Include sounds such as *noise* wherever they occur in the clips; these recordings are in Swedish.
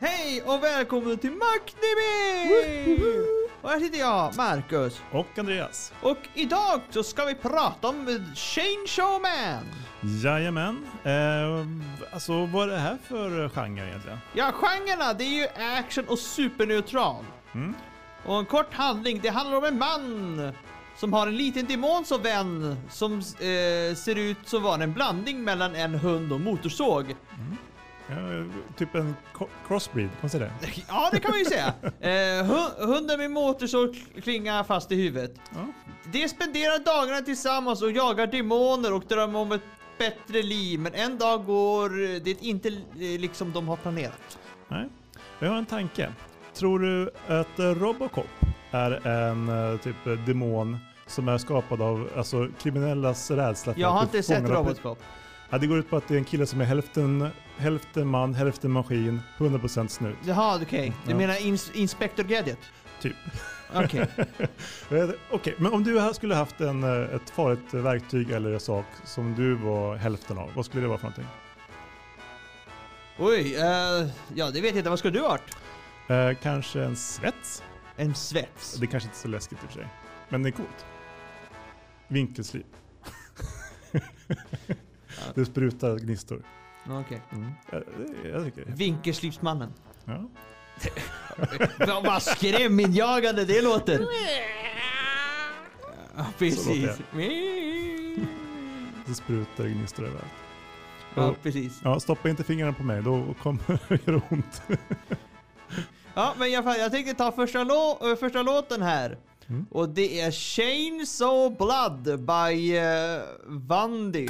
Hej och välkommen till Macknimi! Och här sitter jag, Marcus. Och Andreas. Och idag så ska vi prata om Chainsaw Man. Jajamän. Eh, alltså vad är det här för genre egentligen? Ja, genrerna det är ju action och superneutral. Mm. Och en kort handling, det handlar om en man som har en liten demon som vän som eh, ser ut som var en blandning mellan en hund och motorsåg. Ja, typ en crossbreed, kan man säga det? *laughs* Ja, det kan man ju säga. Eh, hu- hunden med motorsåg klingar fast i huvudet. Ja. De spenderar dagarna tillsammans och jagar demoner och drömmer om ett bättre liv. Men en dag går det inte eh, liksom de har planerat. Nej. Jag har en tanke. Tror du att eh, Robocop är en eh, typ demon som är skapad av alltså, kriminellas rädsla för Jag har inte sett fångad av- Robocop. Ja, det går ut på att det är en kille som är hälften, hälften man, hälften maskin, 100% snut. Jaha, okej. Du Ja. menar ins- Inspector Gadget? Typ. Okej. *laughs* Eh, Okej, men om du skulle haft en, eh, ett farligt verktyg eller en sak som du var hälften av, vad skulle det vara för någonting? Oj, eh, ja det vet jag inte. Vad skulle du ha varit? Eh, kanske en svets? En svets. Det är kanske inte är så läskigt i och för sig. Men det är coolt. Vinkelslip. *laughs* det sprutar gnistor. Okej. Mm. Jag, jag. Vinkelslipsmannen. Ja. Vad skräminjagande det låter. Precis. Så sprutar det gnistor överallt. Ja, precis. Ja, stoppa inte fingrarna på mig, då kommer *laughs* det göra ont. Ja, men fall, jag tänkte ta första, lå- äh, första låten här. Mm. Och det är Chainsaw Blood by uh, Vandy.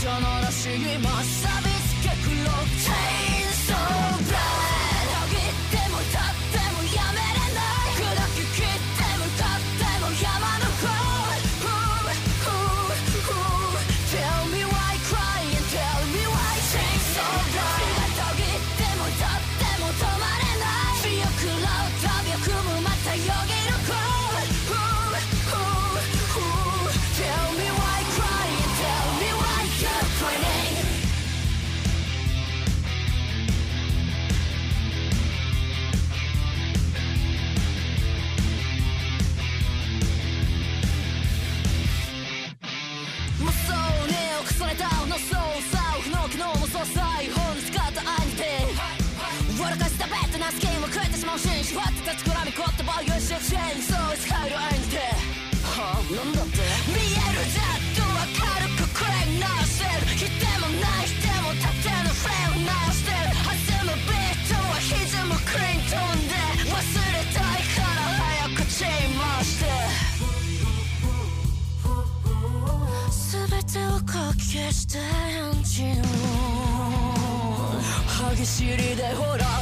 ちのらしい真っさび 다른 채로 하기 싫이 되호라.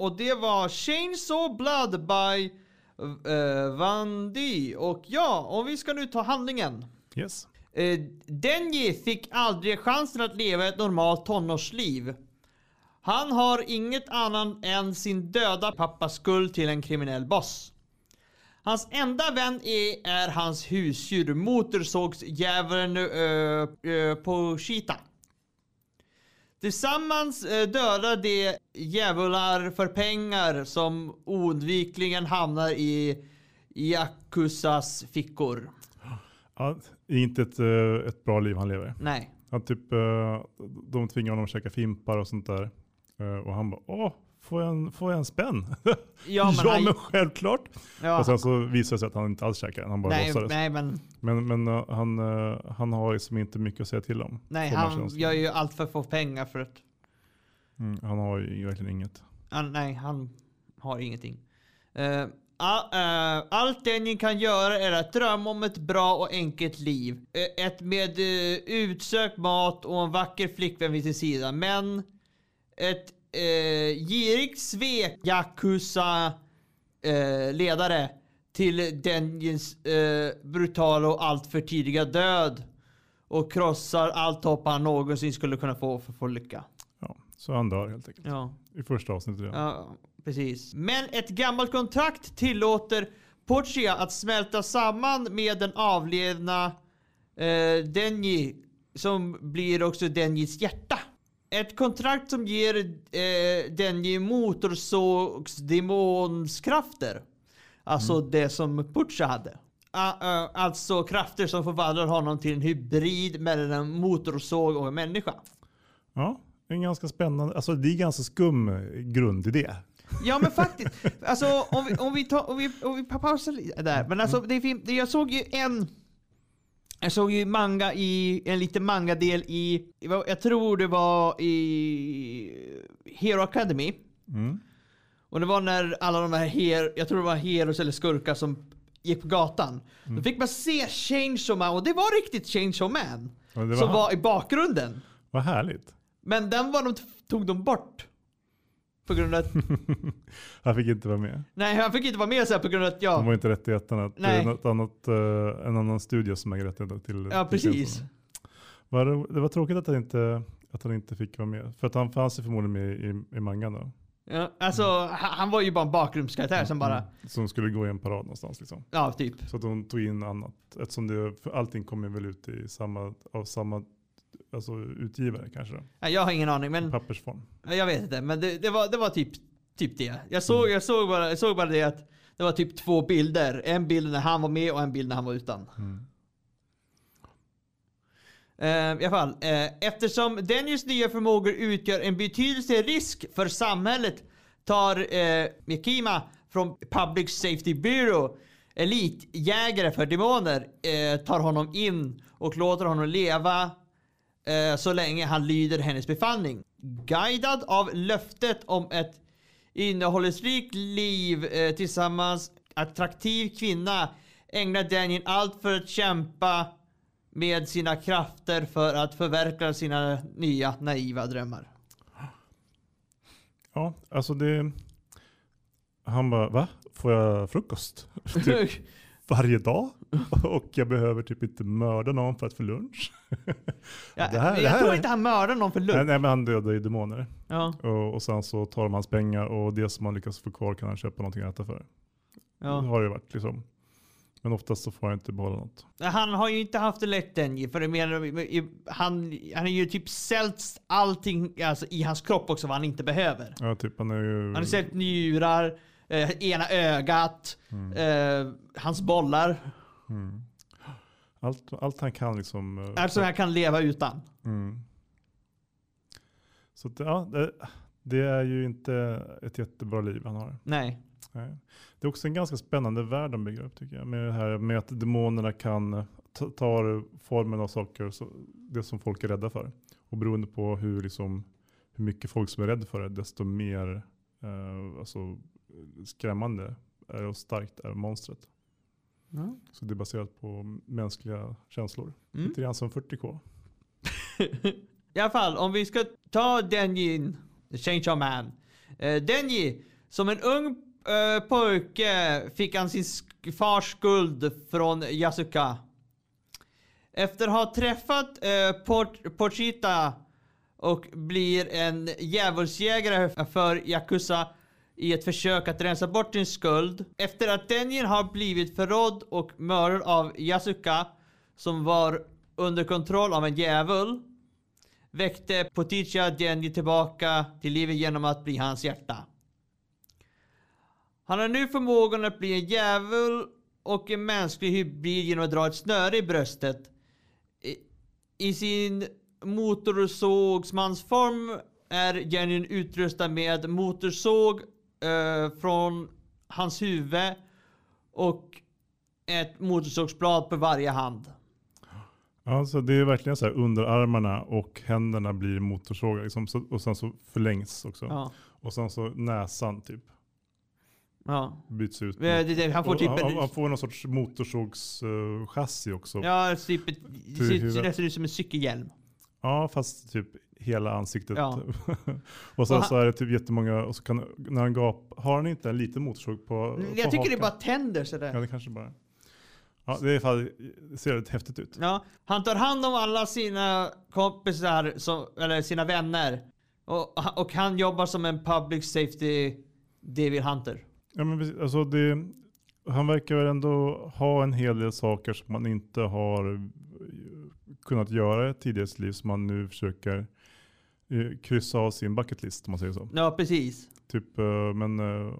Och det var Chainsaw Blood by uh, Van D. Och ja, och vi ska nu ta handlingen. Yes. Uh, Denji fick aldrig chansen att leva ett normalt tonårsliv. Han har inget annat än sin döda pappas skuld till en kriminell boss. Hans enda vän är, är hans husdjur, motorsågsdjävulen uh, uh, Pochita. Tillsammans uh, dödar de djävular för pengar som oundvikligen hamnar i Yakuzas fickor. Ja, det är inte ett, eh, ett bra liv han lever. Nej. Han typ, eh, de tvingar honom att käka fimpar och sånt där. Eh, Och han bara, åh, får jag en, får jag en spänn? *laughs* Ja, men ja han- men självklart. Ja. Och sen så visar det sig att han inte alls käkar den, han bara Nej, låtsades. nej, men Men, men eh, han, eh, han har liksom inte mycket att säga till om. nej, han gör ju allt för att få pengar för att Mm, han har ju verkligen inget. Han, nej, han har ingenting. Uh, all, eh, allt det ni kan göra är att drömma om ett bra och enkelt liv. Ett med uh, utsökt mat och en vacker flickvän vid sin sida. Men ett uh, girigt svek Yakuza eh, ledare till Denjins uh, brutala och alltför tidiga död. Och krossar allt hopp han någonsin skulle kunna få för att få lycka. Ja, så han dör helt enkelt. Ja. I första avsnittet redan. Ja, precis. Men ett gammalt kontrakt tillåter Portia att smälta samman med den avlidna eh, Denji, som blir också Denjis hjärta. Ett kontrakt som ger eh, Denji motorsågsdemonskrafter. Alltså det som Portia hade. Ah, ah, alltså krafter som förvandlar honom till en hybrid mellan en motorsåg och en människa. Ja, en ganska spännande, alltså det är ganska skum grundidé. Ja men *laughs* faktiskt. Alltså om vi, om vi, tar, om vi, om vi pausar lite där. Men alltså det är fint. Det- Jag såg ju en jag såg ju manga i, en liten manga-del i, jag tror det var i Hero Academy. Mm. Och det var när alla de här, her, jag tror det var heroes eller skurkar som gick på gatan. Då fick man se Chainsaw Man och det var riktigt Chainsaw Man. Var som han. var i bakgrunden. Vad härligt. Men den var de, tog de bort. På grund av att, *laughs* Han fick inte vara med. nej han fick inte vara med så här på grund av att De ja. var inte rättigheterna. Det Nej. är något annat, eh, en annan studio som äger rättigheterna till Ja till precis. tjänsten. Var det, det var tråkigt att han, inte, att han inte fick vara med. För att han fanns ju förmodligen med i, i mangan då. Ja, alltså han, han var ju bara en bakgrundskaraktär som bara, Mm. Som skulle gå i en parad någonstans liksom. ja typ. Så att de tog in annat. Eftersom det, allting kommer väl ut i samma, av samma alltså utgivare kanske då. Jag har ingen aning men Pappersform. jag vet inte. Men det, det, var, det var typ, typ det. Jag såg, jag, såg bara, jag såg bara det att det var typ två bilder. En bild när han var med och en bild när han var utan. Mm. Eh, I alla fall, eh, eftersom Dennis nya förmågor utgör en betydelse risk för samhället tar eh, Mikima från Public Safety Bureau, elitjägare för demoner, tar honom in och låter honom leva så länge han lyder hennes befallning. Guidad av löftet om ett innehållsrikt liv eh, tillsammans attraktiv kvinna ägnar Daniel allt för att kämpa med sina krafter för att förverkliga sina nya naiva drömmar. Ja, alltså det... Han bara, va? Får jag frukost? *laughs* typ varje dag? *laughs* Och jag behöver typ inte mörda någon för att få lunch? *laughs* Ja, det här- jag det här tror är- inte han mördar någon för nej, lunch. nej, men han dödar ju demoner. Ja, Och, och sen så tar de hans pengar och det som han lyckas få kvar kan han köpa någonting att äta för. Det ja. har det ju varit liksom. Men oftast så får han inte behålla något. Han har ju inte haft det lätt än för jag menar, han, han har ju typ säljt allting alltså, i hans kropp också vad han inte behöver. Ja, typ han är ju... Han har sällt njurar, eh, ena ögat, eh, hans bollar. Mm. Allt, allt han kan liksom... eh, Alltså jag kan leva utan. Mm. Så att, ja, det, det är ju inte ett jättebra liv han har. Nej. Nej. Det är också en ganska spännande värld de bygger upp tycker jag. Med det här med att demonerna kan ta formen av saker, så, det som folk är rädda för. Och beroende på hur, liksom, hur mycket folk som är rädda för det, desto mer eh, alltså, skrämmande är och starkt är monstret. Så det är baserat på mänskliga känslor. Mm. Lite grann som 40K. *laughs* I alla fall, om vi ska ta Denjin, The Change of Man. Eh, Denji, som en ung eh, pojke fick han sin fars skuld från Yasuka. Efter att ha träffat eh, Port- Pochita och blir en djävulsjägare för Yakuza i ett försök att rensa bort sin skuld. Efter att Denjin har blivit förrådd och mördad av Yasuka som var under kontroll av en djävul väckte Poticha Denji tillbaka till livet genom att bli hans hjärta. Han har nu förmågan att bli en djävul och en mänsklig hybrid genom att dra ett snöre i bröstet. I, i sin motorsågsmansform är Jenny utrustad med motorsåg eh, från hans huvud och ett motorsågsblad på varje hand. Alltså det är verkligen så här underarmarna och händerna blir motorsågar liksom, och sen så förlängs också. Ja. Och sen så näsan typ Ja. byts ut. Eh, det- det- Han får typ han, en... han får någon sorts motorsågschassi också. Ja. Typ det ser nästan ut som en cykelhjälm. Fast typ hela ansiktet. Ja. *laughs* och sen han- så är det typ jättemånga, och så kan, när han gapar, har han inte en liten motorsåg på, på Jag tycker det är hakan? bara tänder sådär. Ja det kanske bara. Ja det, är, fall- det ser rätt häftigt ut. Ja, han tar hand om alla sina kompisar, som, eller sina vänner. Och, och han jobbar som en public safety Devil Hunter. Ja, men precis, alltså det, han verkar väl ändå ha en hel del saker som man inte har kunnat göra tidigare i sitt liv som man nu försöker eh, kryssa av sin bucket list om man säger så. Ja, precis. Typ eh, men, eh,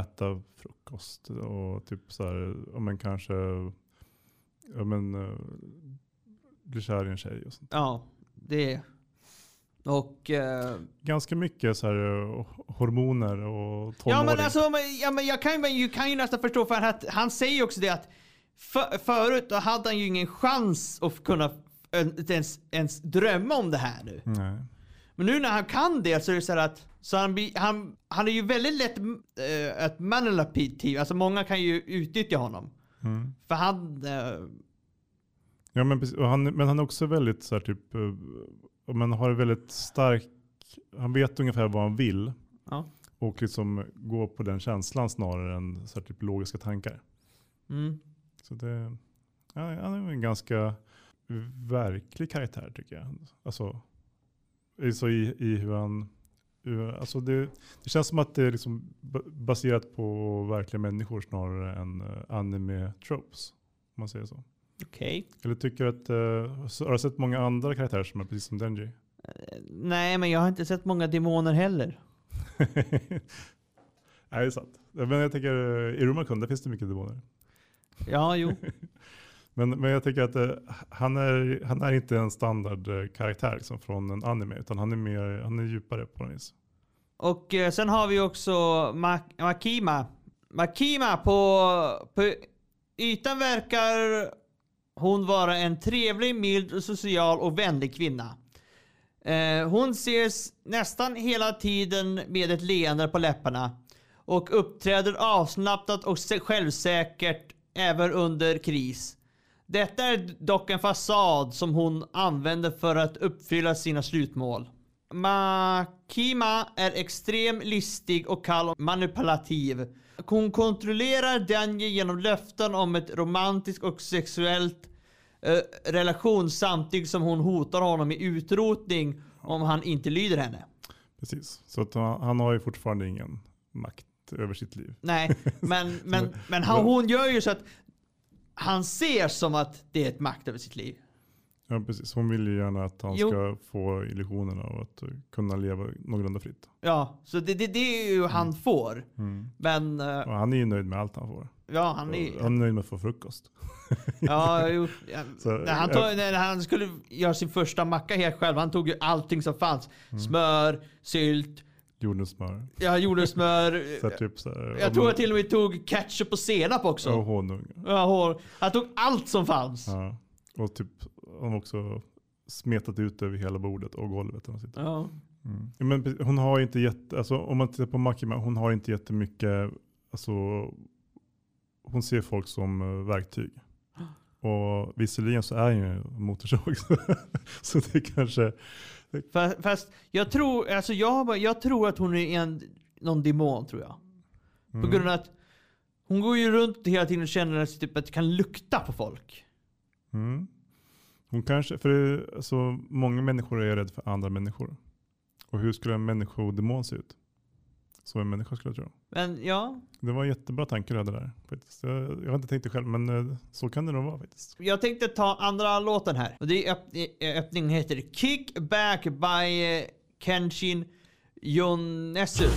äta frukost och typ så här, men kanske ja, men, eh, bli kär i en tjej och sånt. Ja, det Och... eh, Ganska mycket så här, eh, hormoner och tonåring. ja men alltså, ja, men jag kan, jag kan ju nästan förstå för att han säger ju också det att för, förut då hade han ju ingen chans att kunna eh, ens, ens drömma om det här nu. Nej. Men nu när han kan det så är det så att så han, han, han är ju väldigt lätt äh, ett manipulativ. Alltså många kan ju utnyttja honom. Mm. För han... eh, Ja, men, han, men han är också väldigt så här, typ, eh, och man har väldigt stark, han vet ungefär vad han vill ja. och liksom går på den känslan snarare än så här, typ, logiska tankar. Mm. Så det, ja, han är en ganska verklig karaktär tycker jag. Alltså, i- så i, i hur han, hur- alltså det, det känns som att det är liksom ba- baserat på verkliga människor snarare än uh, anime tropes. Om man säger så. Okej. Eller tycker du att, eh, har du sett många andra karaktärer som är precis som Denji? Eh, Nej, men jag har inte sett många demoner heller. *laughs* Nej, det är sant. Men jag tänker, eh, i Rumakun där finns det mycket demoner. Ja, jo. *laughs* Men, men jag tycker att eh, han, är, han är inte en standardkaraktär liksom, från en anime, utan han är, mer, han är djupare på något vis. Och eh, sen har vi också Ma- Makima. Makima på, på ytan verkar hon vara en trevlig, mild, social och vänlig kvinna. Eh, hon ses nästan hela tiden med ett leende på läpparna och uppträder avslappnat och självsäkert även under kris. Detta är dock en fasad som hon använder för att uppfylla sina slutmål. Makima är extrem, listig och kall och manipulativ. Hon kontrollerar Danje genom löften om ett romantiskt och sexuellt eh, relation samtidigt som hon hotar honom med utrotning om han inte lyder henne. Precis. Så att eh, han har ju fortfarande ingen makt över sitt liv. Nej, *laughs* men, men, men han, hon gör ju så att han ser som att det är ett makt över sitt liv. Ja, precis. Hon vill ju gärna att han Jo. ska få illusionen av att eh, kunna leva någorlunda fritt. Ja, så det, det, det är ju han får. Men eh, Och han är ju nöjd med allt han får. ja, han är Han är nöjd med att få frukost. *laughs* Ja, jo. *laughs* Så, när, han tog, när han skulle göra sin första macka helt själv, han tog ju allting som fanns. Mm. Smör, sylt, Jordnötssmör. ja, jordnötssmör. *laughs* Så typ så här, jag tror jag till och med tog ketchup och senap också. Och honung. Ja, hår. Han tog allt som fanns. Ja. Och typ, han också smetat ut över hela bordet och golvet. Hon sitter. Ja. Mm. Men hon har inte jätte, alltså om man tittar på Makima, hon har inte jättemycket, alltså hon ser folk som eh, verktyg. *gasps* Och visserligen så är hon ju motorsåg. *laughs* så det kanske, Fast, fast jag tror, alltså jag, jag tror att hon är en, någon demon tror jag. På Mm. grund av att hon går ju runt hela tiden och känner att, typ, att kan lukta på folk. Mm. Hon kanske, för det, alltså, många människor är rädda för andra människor. Och hur skulle en människodemon se ut? Så en människa skulle jag tro. Men ja, Det var en jättebra tanke du hade där. Faktiskt. Jag, jag har inte tänkt det själv, men eh, så kan det nog vara faktiskt. jag tänkte ta andra låten här. Och det är öpp, eh, öppningen heter Kick Back by eh, Kenshin Yonesu.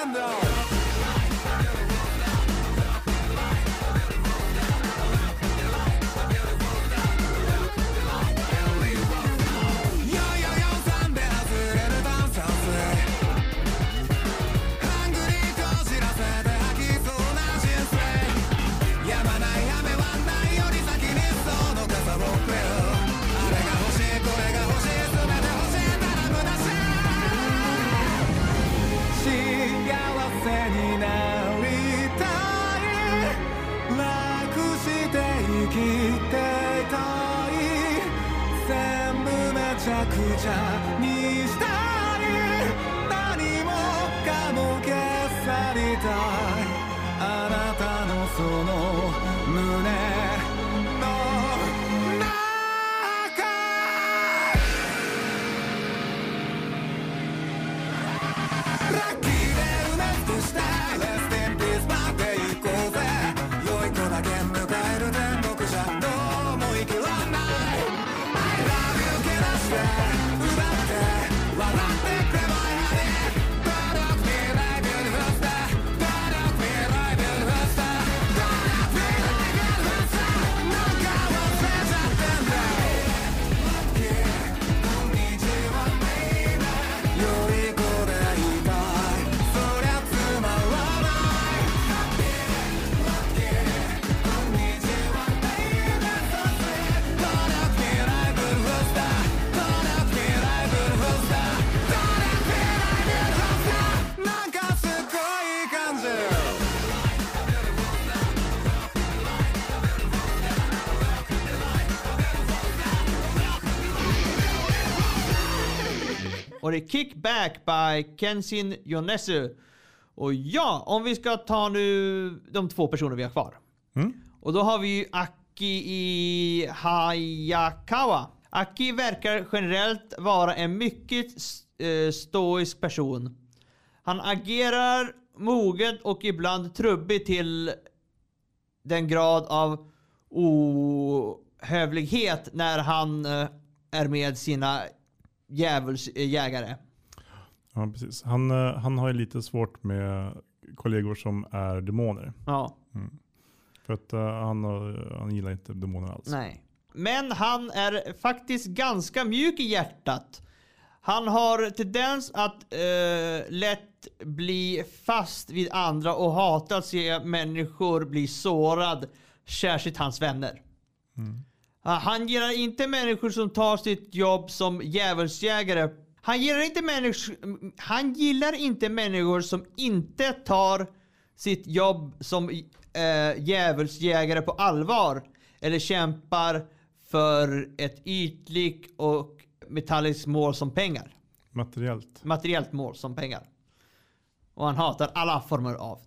them though. And I Och det är Kick Back by Kenshin Yonesu. Och ja, om vi ska ta nu de två personer vi har kvar. Mm. Och då har vi ju Aki i Hayakawa. Aki verkar generellt vara en mycket eh, stoisk person. Han agerar moget och ibland trubbig till den grad av ohövlighet när han eh, är med sina djävulsjägare. Ja, precis. Han, eh, han har ju lite svårt med kollegor som är demoner. Ja, För att eh, han, han gillar inte demoner alls. nej. Men han är faktiskt ganska mjuk i hjärtat. Han har tendens att eh, lätt bli fast vid andra och hatar att se människor bli sårad. Särskilt hans vänner. Ah, Han gillar inte människor som tar sitt jobb som djävulsjägare. Han gillar inte människor, han gillar inte människor som inte tar sitt jobb som äh, djävulsjägare på allvar. Eller kämpar för ett ytligt och metalliskt mål som pengar. Materiellt. materiellt mål som pengar. Och han hatar alla former av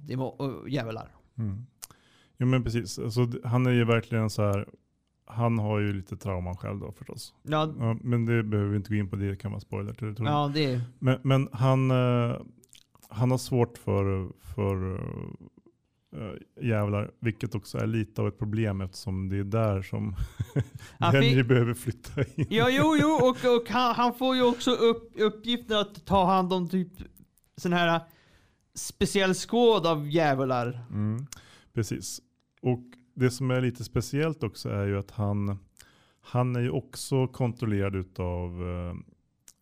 djävular. Mm. Jo men precis. Alltså, han är ju verkligen så här. Han har ju lite trauman själv då förstås. Ja, Ja, men det behöver vi inte gå in på. Det kan vara spoiler till det. tror jag. ja det är... Men, men han, eh, han har svårt för, för uh, jävlar. Vilket också är lite av ett problem eftersom det är där som *laughs* Han Denny fick- behöver flytta in. Ja, jo, jo, och, och han, han får ju också upp, uppgiften att ta hand om typ sån här speciell skåd av djävular. Mm, precis. Och det som är lite speciellt också är ju att han, han är ju också kontrollerad utav eh,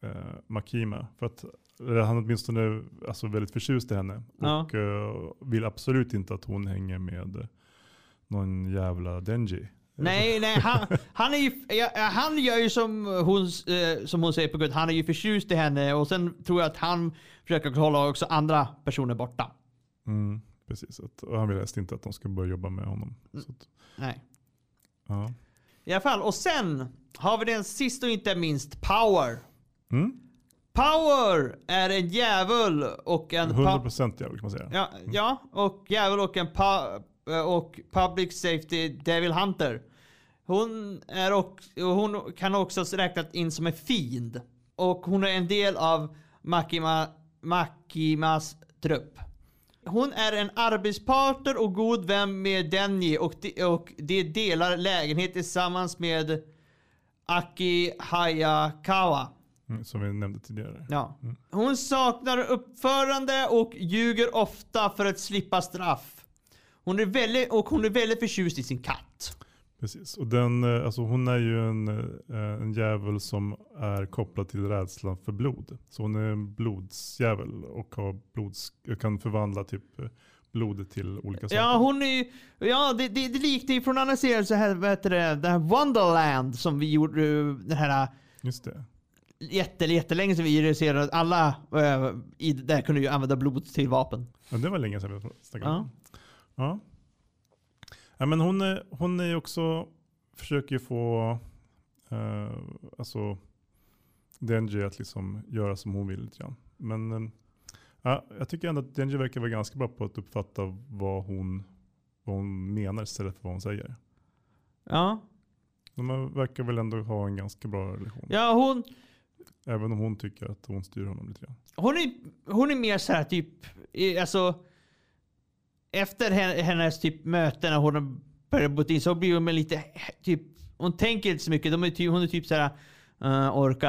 eh, Makima. För att han är åtminstone alltså väldigt förtjust i henne. Ja. Och eh, vill absolut inte att hon hänger med någon jävla Denji. Nej, nej, han, *laughs* han, är ju, han gör ju som hon, eh, som hon säger på gud, han är ju förtjust i henne och sen tror jag att han försöker hålla också andra personer borta. Mm, precis. Att, och han vill helst inte att de ska börja jobba med honom. Mm. Att, Nej. ja. I alla fall, och sen har vi den sista och inte minst, Power. mm, Power är en djävul och en... pa- 100% jävla kan man säga. Ja, ja, och djävul och en och public safety devil hunter. Hon, är och hon kan också räknas in som en fiend. Och hon är en del av Makima, Makimas trupp. Hon är en arbetspartner och god vän med Denji och de, och de delar lägenhet tillsammans med Aki Hayakawa. Mm, som vi nämnde tidigare. Ja. Hon saknar uppförande och ljuger ofta för att slippa straff. Hon är väldigt, och hon är väldigt förtjust i sin katt. Precis. Och den, eh, alltså hon är ju en, eh, en djävul som är kopplad till rädslan för blod. Så hon är en blodsdjävul och har blods, kan förvandla typ eh, blodet till olika saker. Ja, hon är ju- Ja, det, det, det liknar ju från andra serier så här, vad heter det, det här Wonderland som vi gjorde, eh, den här Just det. jätte, jättelänge sedan vi regisserade. Alla äh, i, där kunde ju använda blod till vapen. Ja, det var länge sedan vi snackade Ja. ja. Ja. men hon är, hon är också, försöker ju få eh, alltså Denji att liksom göra som hon vill lite grann. Men eh, ja, jag tycker ändå att Denji verkar vara ganska bra på att uppfatta vad hon, vad hon menar istället för vad hon säger. Ja, De verkar väl ändå ha en ganska bra relation. ja hon, Även om hon tycker att hon styr honom lite grann. hon, är, hon är mer så här typ, alltså efter hen- hennes typ möten när hon börjar gå in så blir hon lite typ, hon tänker inte så mycket. De är typ, hon är typ så här uh, orka.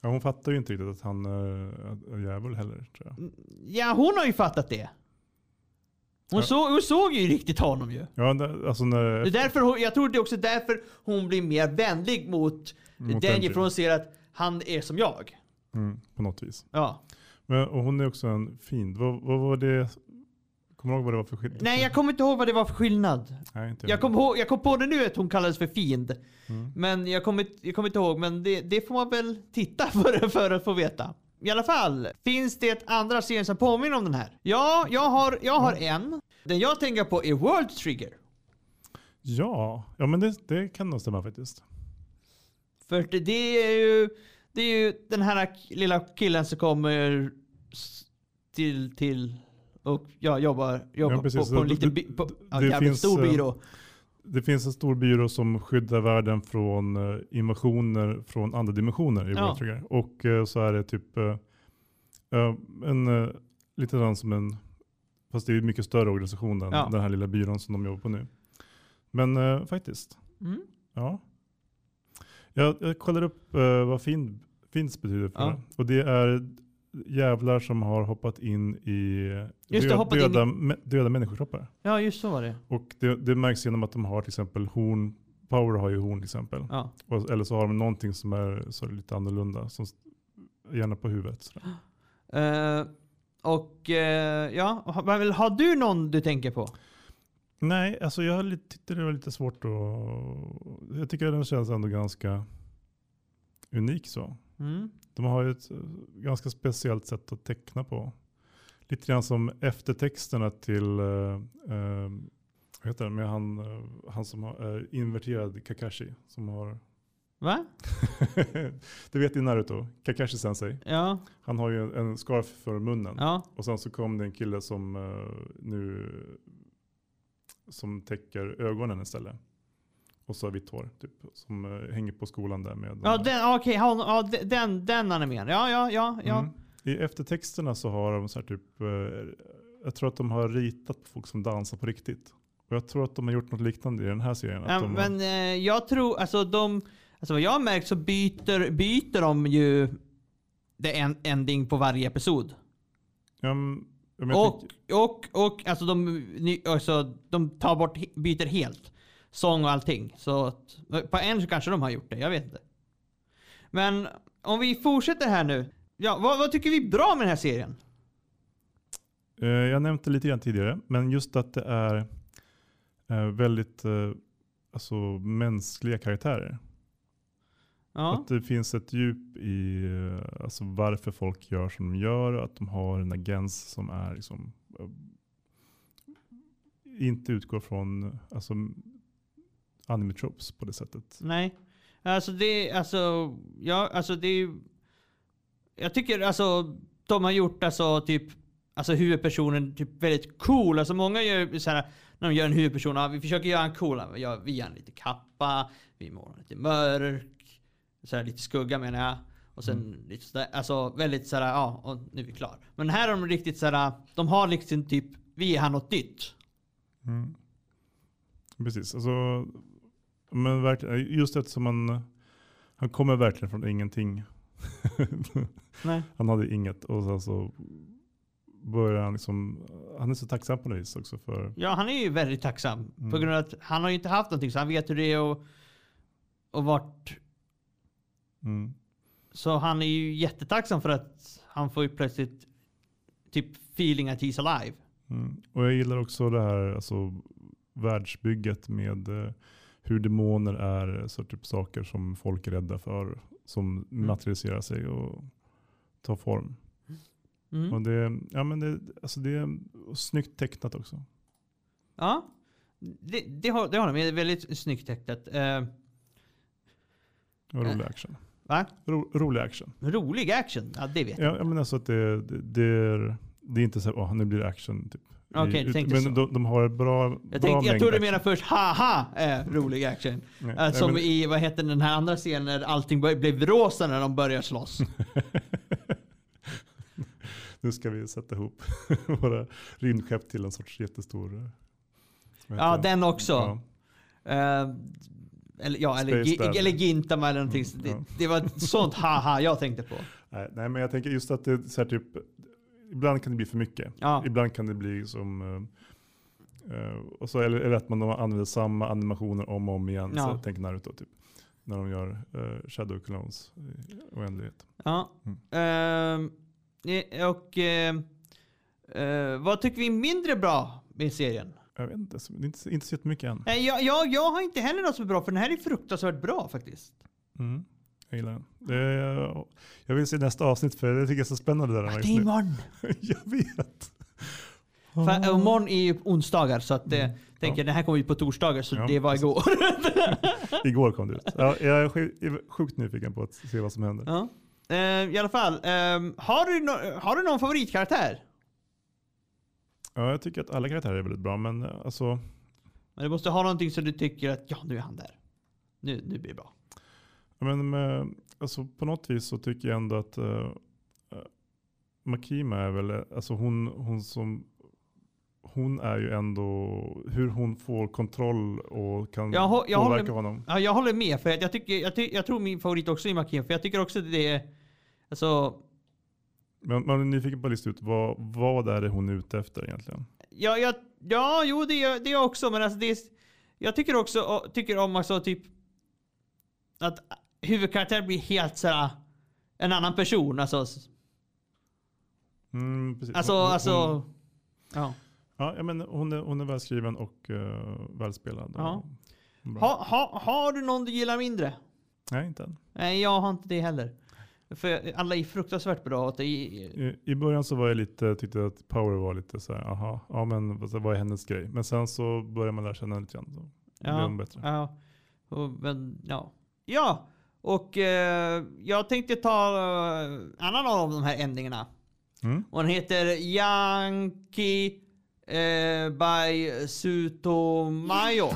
Ja, hon fattar ju inte riktigt att han är är djävul heller tror jag. Ja, hon har ju fattat det. Hon, Ja. såg, hon såg ju riktigt honom ju. Ja, alltså när, Det är därför hon, jag tror det är också därför hon blir mer vänlig mot, Mot. Denji. För hon ser att han är som jag. Mm, på något vis. Ja. Men, och hon är också en fiend. Vad, vad var det? Kommer du ihåg vad det var för skillnad? Nej, jag kommer inte ihåg vad det var för skillnad. Nej, inte Jag kom, ihåg, jag kom på det nu att hon kallades för fiend. Mm. Men jag kommer, jag kommer inte ihåg, men det, det får man väl titta *laughs* för, för att få veta. I alla fall, finns det andra serier som påminner om den här? Ja, jag har, jag har en. Den jag tänker på är World Trigger. Ja, ja men det, det kan nog stämma faktiskt. För det, det är ju det är ju den här lilla killen som kommer till, till och ja, jobbar, jobbar Ja, precis. på, på en liten by, på, ja, det jävligt finns, stor eh, byrå. Det finns en stor byrå som skyddar världen från eh, invasioner från andra dimensioner i Ja. World Trigger. Och eh, så är det typ en, lite grann som en, fast det är mycket större organisation än Ja. den här lilla byrån som de jobbar på nu. Men faktiskt, Mm. ja. Jag, jag kollar upp vad fin, finns betyder för Ja. det. Och det är jävlar som har hoppat in i Just det, hoppat in i- döda, mä- döda människokroppar. Ja, just så var det. Och det, det märks genom att de har till exempel horn. Power har ju horn till exempel. Ja. Och, eller så har de någonting som är så lite annorlunda. Som, gärna på huvudet. Eh, och eh, ja, har, har du någon du tänker på? Nej, alltså jag tyckte det var lite svårt att... Jag tycker den känns ändå ganska unik så. Mm. De har ju ett eh, ganska speciellt sätt att teckna på. Lite grann som eftertexterna till, uh, vad heter det, med han, eh, han som har inverterad Kakashi. Som har, Va? *laughs* det vet i Naruto, Kakashi Sensei. Ja, Han har ju en, scarf för munnen. ja. Och sen så kom det en kille som eh, nu som täcker ögonen istället. Och så har vitt hår, typ. Som eh, hänger på skolan där med. Ja, den, okej, han- ja, de- den, den animen. Ja, ja, ja, ja. Mm. I eftertexterna så har de så här typ, eh, jag tror att de har ritat på folk som dansar på riktigt. Och jag tror att de har gjort något liknande i den här serien. Att Ja, de har, men eh, jag tror, alltså de, alltså vad jag har märkt så byter, byter de ju the en, ending på varje episod. ja, men, ja, men jag Och, tänker- och, och alltså de, ny- alltså de tar bort, byter helt. Sång och allting. Så att, på en så kanske de har gjort det, jag vet inte. Men om vi fortsätter här nu. Ja, vad, vad tycker vi är bra med den här serien? eh, jag nämnde lite grann tidigare, men just att det är eh, väldigt eh, alltså, mänskliga karaktärer. Ja, Att det finns ett djup i alltså, varför folk gör som de gör. Att de har en agens som är liksom, inte utgår från alltså, anime tropes på det sättet. nej. Alltså det, alltså, ja, alltså det Jag tycker alltså, de har gjort alltså typ, alltså huvudpersonen typ väldigt cool. Alltså många gör så här, när de gör en huvudperson, ja, vi försöker göra en cool, ja, vi gör en lite kappa, vi målar lite mörk, så här, lite skugga menar jag. Och sen lite sådär, alltså väldigt sådär, ja, och nu är vi klar. Men här är de riktigt sådär, de har liksom typ, vi är här något nytt. Mm. Precis, alltså, men verkligen, just eftersom man, han kommer verkligen från ingenting. *laughs* Han hade inget och sen så börjar han liksom, han är så tacksam på något vis också för, Ja, han är ju väldigt tacksam. På Mm. grund av att han har ju inte haft någonting, så han vet hur det är och, och vart. mm, Så han är ju jättetacksam för att han får ju plötsligt typ feeling att he's alive. Mm. Och jag gillar också det här alltså, världsbygget med eh, hur demoner är så typ saker som folk är rädda för. Som materialiserar sig och tar form. Mm. Och det, ja, men det, alltså det är snyggt tecknat också. Ja, det, det, har, det har de. Det är väldigt snyggt tecknat. Eh, rolig Äh. action. va? Ro, rolig action. Rolig action? Ja, det vet jag. Ja, jag menar så att det, det, det, är, det är inte så att oh, nu blir det action. Typ. Okej, du tänkte men så. de, de har bra, Jag, bra tänkte, jag tror du menar först haha är rolig action. Nej, nej, som men- i, vad heter den här andra scenen när allting blev rosa när de börjar slåss. *laughs* nu ska vi sätta ihop *laughs* våra rymdskepp till en sorts jättestor... eh, Ja, det? den också. Ja. Eh, eller, ja, eller, Space eller Gintama eller någonting. Mm, ja. det, det var sånt haha jag tänkte på. *laughs* Nej, nej, men jag tänker just att det är så här typ, ibland kan det bli för mycket. Ja. Ibland kan det bli som, och så, eller, eller att man använder samma animationer om och om igen. Ja. Så tänker Naruto typ. När de gör uh, Shadow Clones i oändlighet. Ja. Mm. Eh, och vad tycker vi är mindre bra med serien? Jag vet inte, inte, inte så jättemycket än. Jag, jag, jag har inte heller något som är bra, för den här är fruktansvärt bra faktiskt. Mm. Jag gillar den. Det jag vill se nästa avsnitt för det tycker jag är så spännande. Där Det är imorgon. *laughs* jag vet. För, äh, imorgon är ju onsdagar, så att, eh, tänker den här kommer ut på torsdagar, så Mm. Ja, det var igår. *laughs* Igår kom det ut. Ja, jag är sjukt, nyfiken på att se vad som händer. ja. Eh, I alla fall, ehm, har, du no- har du någon favoritkaraktär? Ja, jag tycker att alla karaktärer är väldigt bra, men eh, alltså Men du måste ha någonting som du tycker att ja, nu är han där. Nu, nu blir det bra. Men med, alltså på något vis så tycker jag ändå att uh, Makima är väl, alltså hon, hon som hon är ju ändå hur hon får kontroll och kan Jag hå- jag påverka håller- honom. Ja, jag håller med, för jag, tycker, jag, ty, jag tror min favorit också är Makin, för jag tycker också att det är... Alltså, Men man är nyfiken på att lista ut vad, vad är det hon är ute efter egentligen. ja, jag, ja jo det är det är jag också, men alltså det är, Jag tycker också tycker om alltså typ att huvudkaraktären blir helt såhär en annan person. Alltså, Mm, precis. alltså, Hon- hon- alltså ja. ja, jag men hon, är, hon är välskriven och uh, välspelad. Ja. Och. Ha, ha, har du någon du gillar mindre? Nej, inte än. Nej, jag har inte det heller. För alla är fruktansvärt bra. Att det I, I början så var jag lite, tyckte jag att Power var lite så här, aha, ja men vad är hennes grej? Men sen så börjar man lära känna henne lite grann. Så det Ja. blev hon bättre. Ja, och, men, ja. Ja, Och eh, jag tänkte ta eh, annan av de här ändringarna. Mm. Och den heter Yankee eh, by Sutomayo.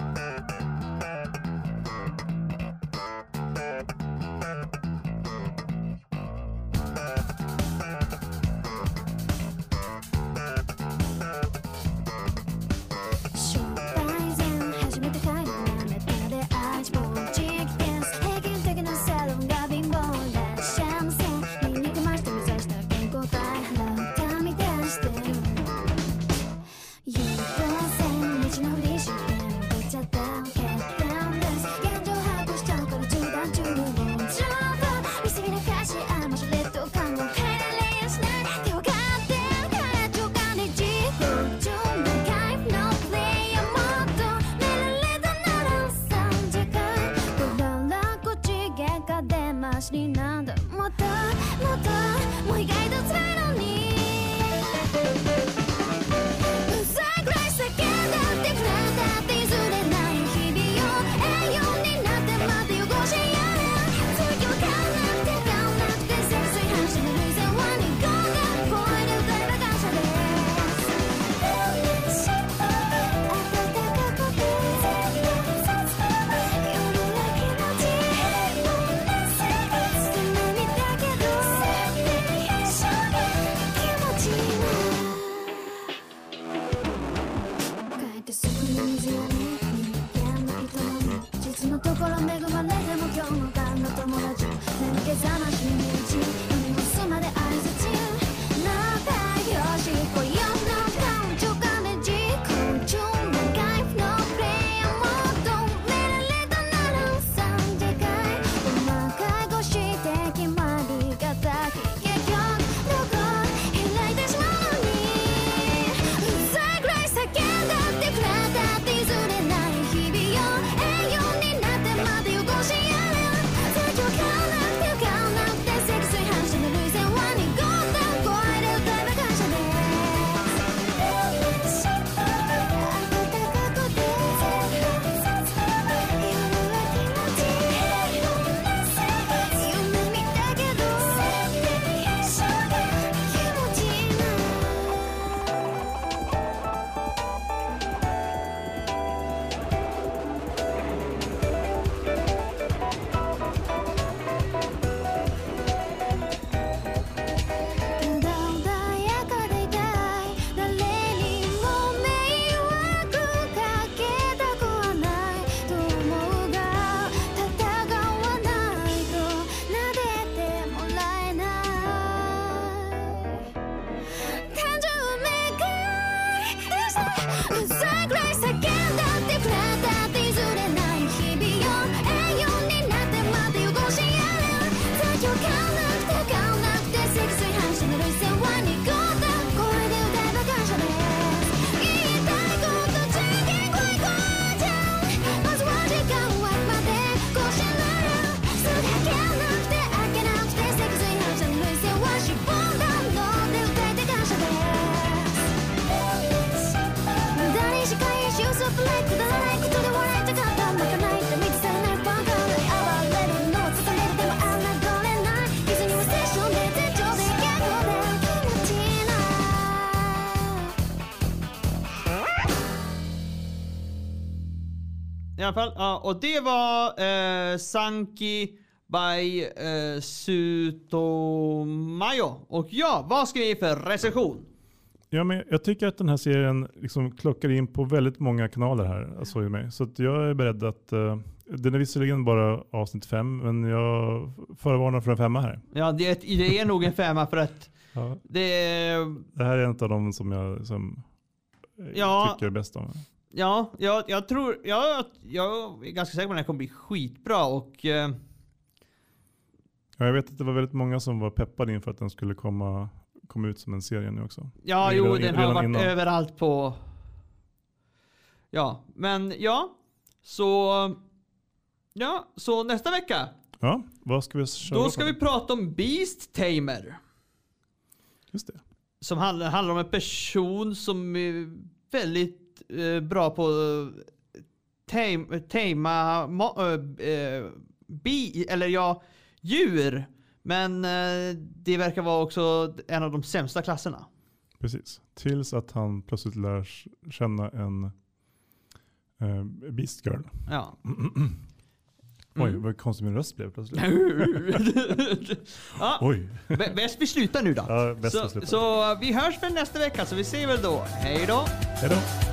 Alla fall, ja, och det var eh, Sanki by eh, Sutomayo. Och ja, vad ska vi för recension? Ja, men jag tycker att den här serien liksom klockar in på väldigt många kanaler här. Alltså i mig. Så jag är beredd att, uh, den är visserligen bara avsnitt fem, men jag förvarnar för en femma här. Ja, det, det är nog en femma för att *laughs* Ja. det är... Det här är en av de som jag som, eh, Ja. tycker bäst om. Ja, jag, jag tror... Jag, jag är ganska säker på att den här kommer bli skitbra och... Eh, Ja, jag vet att det var väldigt många som var peppade inför att den skulle komma, komma ut som en serie nu också. ja, Redan- jo, den har varit innan. överallt på... Ja, men ja. Så... Ja, så nästa vecka. Ja, vad ska vi köra Då på? ska vi prata om Beast Tamer. Just det. Som handlar, handlar om en person som är väldigt eh, bra på att tam, tama ma, eh, eh, bi, eller ja, djur. Men eh, det verkar vara också en av de sämsta klasserna. Precis. Tills att han plötsligt lär känna en eh, Beast Girl. Ja. *clears throat* Oj, Mm. vad konstig min röst blev plötsligt. *laughs* ja, *laughs* Oj. bä- bäst vi slutar nu då. Ja, bäst vi så, så vi hörs väl nästa vecka så vi ses väl då. Hej då! Hej då.